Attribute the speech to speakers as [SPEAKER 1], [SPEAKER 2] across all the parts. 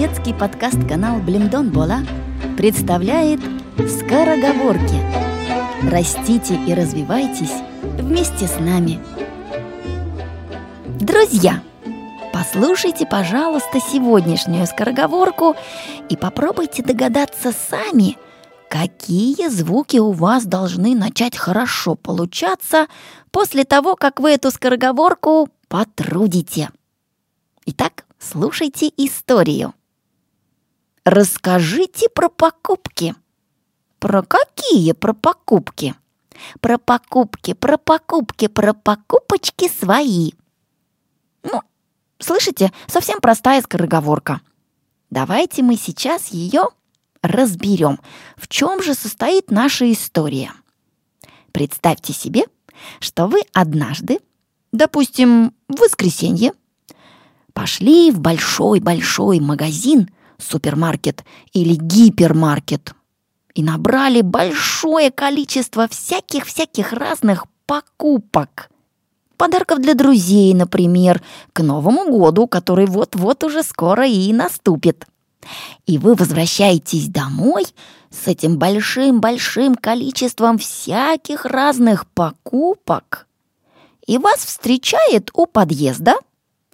[SPEAKER 1] детский подкаст-канал Блимдон Бола представляет «Скороговорки». Растите и развивайтесь вместе с нами. Друзья, послушайте, пожалуйста, сегодняшнюю скороговорку и попробуйте догадаться сами, какие звуки у вас должны начать хорошо получаться после того, как вы эту скороговорку потрудите. Итак, слушайте историю. Расскажите про покупки. Про какие про покупки? Про покупки, про покупки, про покупочки свои. Ну, слышите, совсем простая скороговорка. Давайте мы сейчас ее разберем. В чем же состоит наша история? Представьте себе, что вы однажды, допустим, в воскресенье, пошли в большой-большой магазин, супермаркет или гипермаркет и набрали большое количество всяких-всяких разных покупок. Подарков для друзей, например, к Новому году, который вот-вот уже скоро и наступит. И вы возвращаетесь домой с этим большим-большим количеством всяких разных покупок. И вас встречает у подъезда –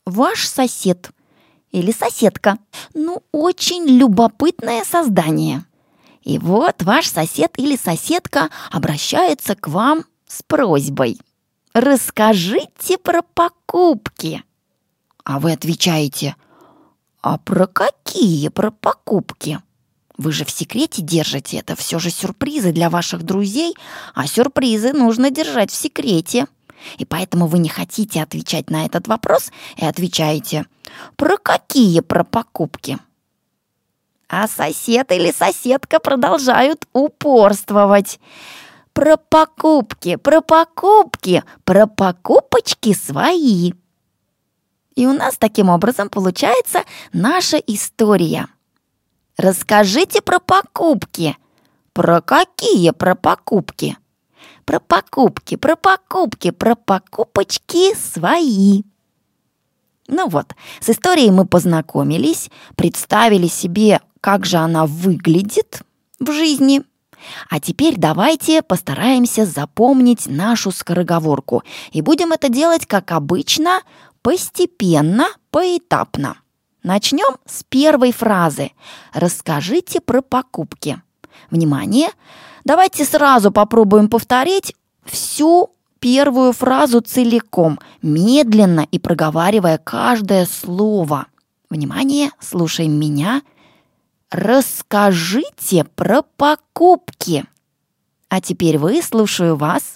[SPEAKER 1] ваш сосед или соседка. Ну, очень любопытное создание. И вот ваш сосед или соседка обращается к вам с просьбой. Расскажите про покупки. А вы отвечаете, а про какие про покупки? Вы же в секрете держите, это все же сюрпризы для ваших друзей, а сюрпризы нужно держать в секрете. И поэтому вы не хотите отвечать на этот вопрос и отвечаете «Про какие про покупки?» А сосед или соседка продолжают упорствовать. Про покупки, про покупки, про покупочки свои. И у нас таким образом получается наша история. Расскажите про покупки. Про какие про покупки? Про покупки, про покупки, про покупочки свои. Ну вот, с историей мы познакомились, представили себе, как же она выглядит в жизни. А теперь давайте постараемся запомнить нашу скороговорку. И будем это делать, как обычно, постепенно, поэтапно. Начнем с первой фразы. Расскажите про покупки. Внимание! Давайте сразу попробуем повторить всю первую фразу целиком, медленно и проговаривая каждое слово. Внимание, слушаем меня. Расскажите про покупки. А теперь вы, слушаю вас.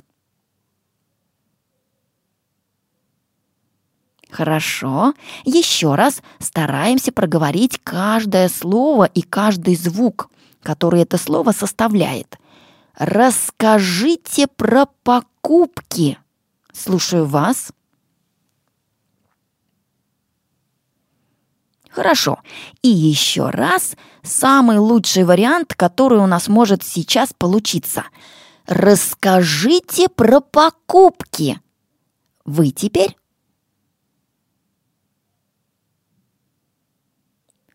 [SPEAKER 1] Хорошо. Еще раз стараемся проговорить каждое слово и каждый звук, который это слово составляет. Расскажите про покупки. Слушаю вас. Хорошо. И еще раз самый лучший вариант, который у нас может сейчас получиться. Расскажите про покупки. Вы теперь?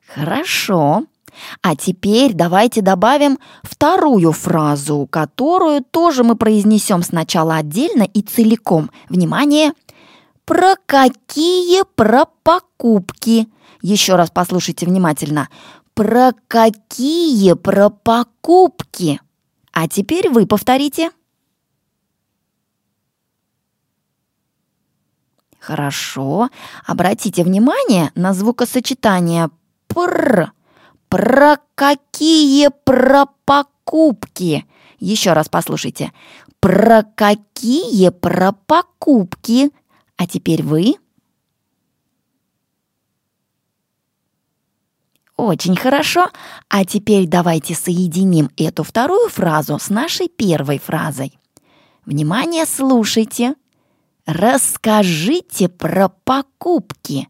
[SPEAKER 1] Хорошо. А теперь давайте добавим вторую фразу, которую тоже мы произнесем сначала отдельно и целиком. Внимание! Про какие про покупки? Еще раз послушайте внимательно. Про какие про покупки? А теперь вы повторите. Хорошо. Обратите внимание на звукосочетание «пр», про какие про покупки? Еще раз послушайте. Про какие про покупки? А теперь вы. Очень хорошо. А теперь давайте соединим эту вторую фразу с нашей первой фразой. Внимание, слушайте. Расскажите про покупки.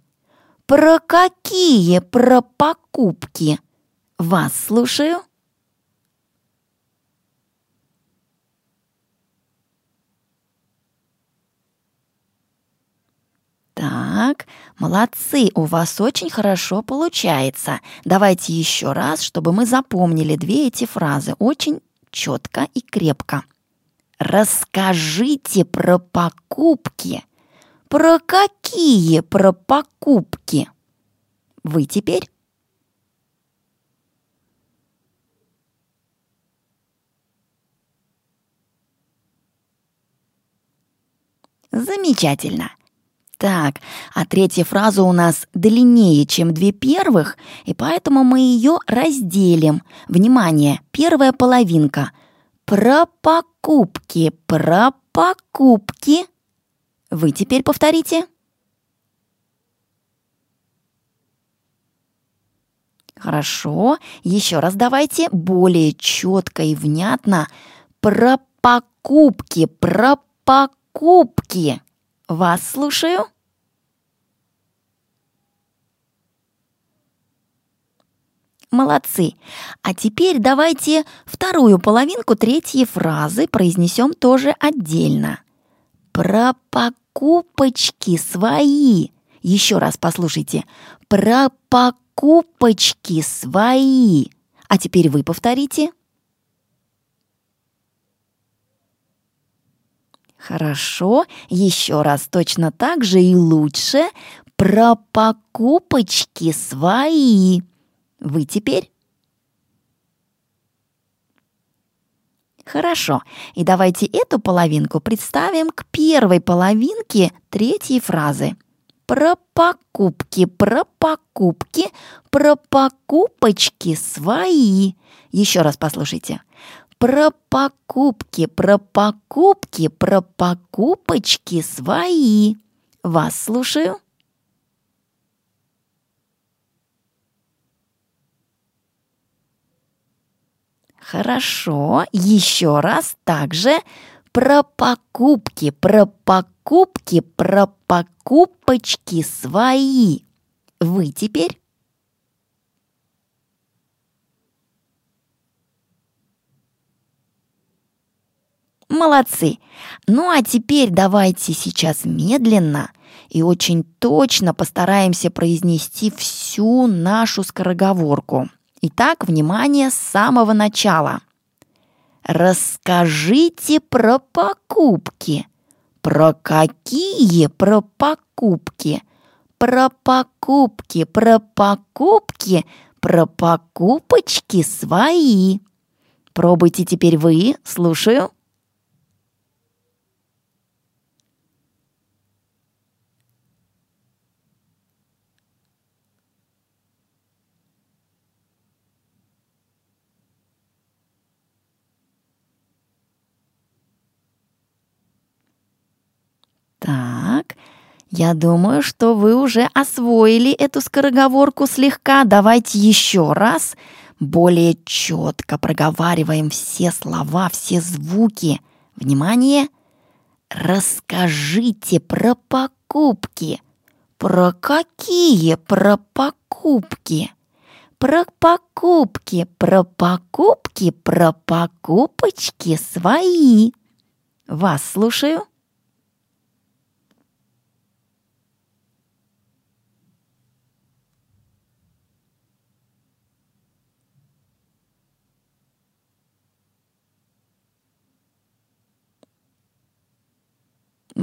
[SPEAKER 1] Про какие про покупки? Вас слушаю. Так, Молодцы, у вас очень хорошо получается. Давайте еще раз, чтобы мы запомнили две эти фразы очень четко и крепко. Расскажите про покупки. Про какие про покупки? Вы теперь Замечательно. Так, а третья фраза у нас длиннее, чем две первых, и поэтому мы ее разделим. Внимание, первая половинка. Про покупки, про покупки. Вы теперь повторите. Хорошо, еще раз давайте более четко и внятно про покупки, про покупки. Вас слушаю. Молодцы. А теперь давайте вторую половинку третьей фразы произнесем тоже отдельно. Про покупочки свои. Еще раз послушайте. Про покупочки свои. А теперь вы повторите. Хорошо, еще раз точно так же и лучше про покупочки свои. Вы теперь? Хорошо, и давайте эту половинку представим к первой половинке третьей фразы. Про покупки, про покупки, про покупочки свои. Еще раз послушайте. Про покупки, про покупки, про покупочки свои. Вас слушаю. Хорошо, еще раз также про покупки, про покупки, про покупочки свои. Вы теперь Молодцы! Ну а теперь давайте сейчас медленно и очень точно постараемся произнести всю нашу скороговорку. Итак, внимание с самого начала. Расскажите про покупки. Про какие про покупки? Про покупки, про покупки, про покупочки свои. Пробуйте теперь вы, слушаю. Так, я думаю, что вы уже освоили эту скороговорку слегка. Давайте еще раз более четко проговариваем все слова, все звуки. Внимание! Расскажите про покупки. Про какие про покупки? Про покупки, про покупки, про покупочки свои. Вас слушаю.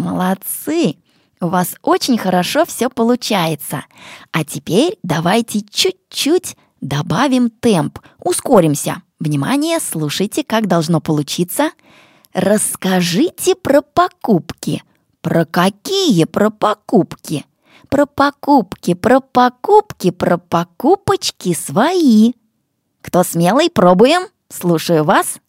[SPEAKER 1] Молодцы! У вас очень хорошо все получается. А теперь давайте чуть-чуть добавим темп, ускоримся. Внимание, слушайте, как должно получиться. Расскажите про покупки. Про какие про покупки? Про покупки, про покупки, про покупочки свои. Кто смелый, пробуем. Слушаю вас.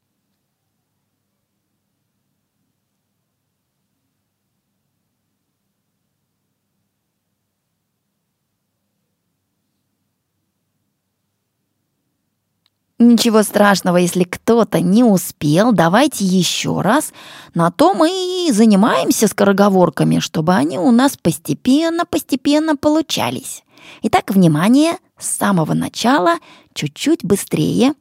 [SPEAKER 1] Ничего страшного, если кто-то не успел, давайте еще раз. На то мы и занимаемся скороговорками, чтобы они у нас постепенно-постепенно получались. Итак, внимание, с самого начала, чуть-чуть быстрее.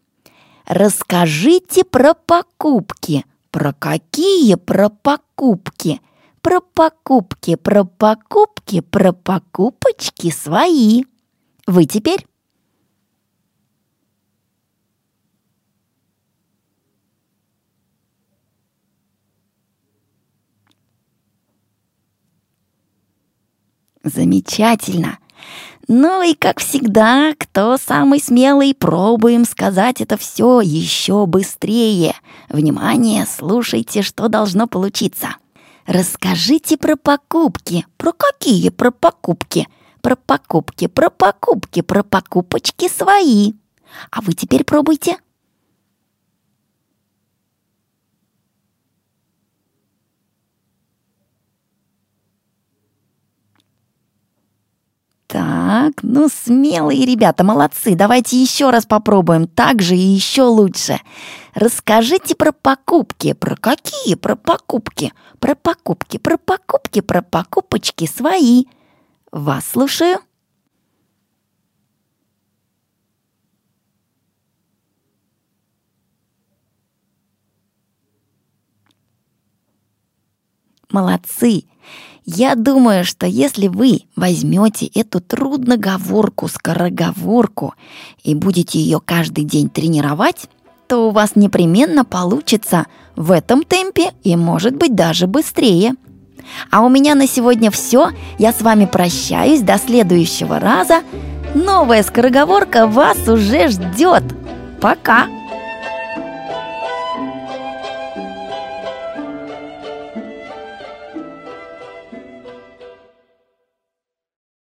[SPEAKER 1] Расскажите про покупки. Про какие про покупки? Про покупки, про покупки, про покупочки свои. Вы теперь Замечательно! Ну и, как всегда, кто самый смелый, пробуем сказать это все еще быстрее. Внимание, слушайте, что должно получиться. Расскажите про покупки. Про какие про покупки? Про покупки, про покупки, про покупочки свои. А вы теперь пробуйте. Так, ну смелые ребята, молодцы. Давайте еще раз попробуем. Так же и еще лучше. Расскажите про покупки. Про какие? Про покупки. Про покупки, про покупки, про покупочки свои. Вас слушаю. Молодцы! Я думаю, что если вы возьмете эту трудноговорку, скороговорку и будете ее каждый день тренировать, то у вас непременно получится в этом темпе и, может быть, даже быстрее. А у меня на сегодня все. Я с вами прощаюсь до следующего раза. Новая скороговорка вас уже ждет. Пока!